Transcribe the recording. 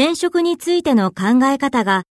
転職についての考え方が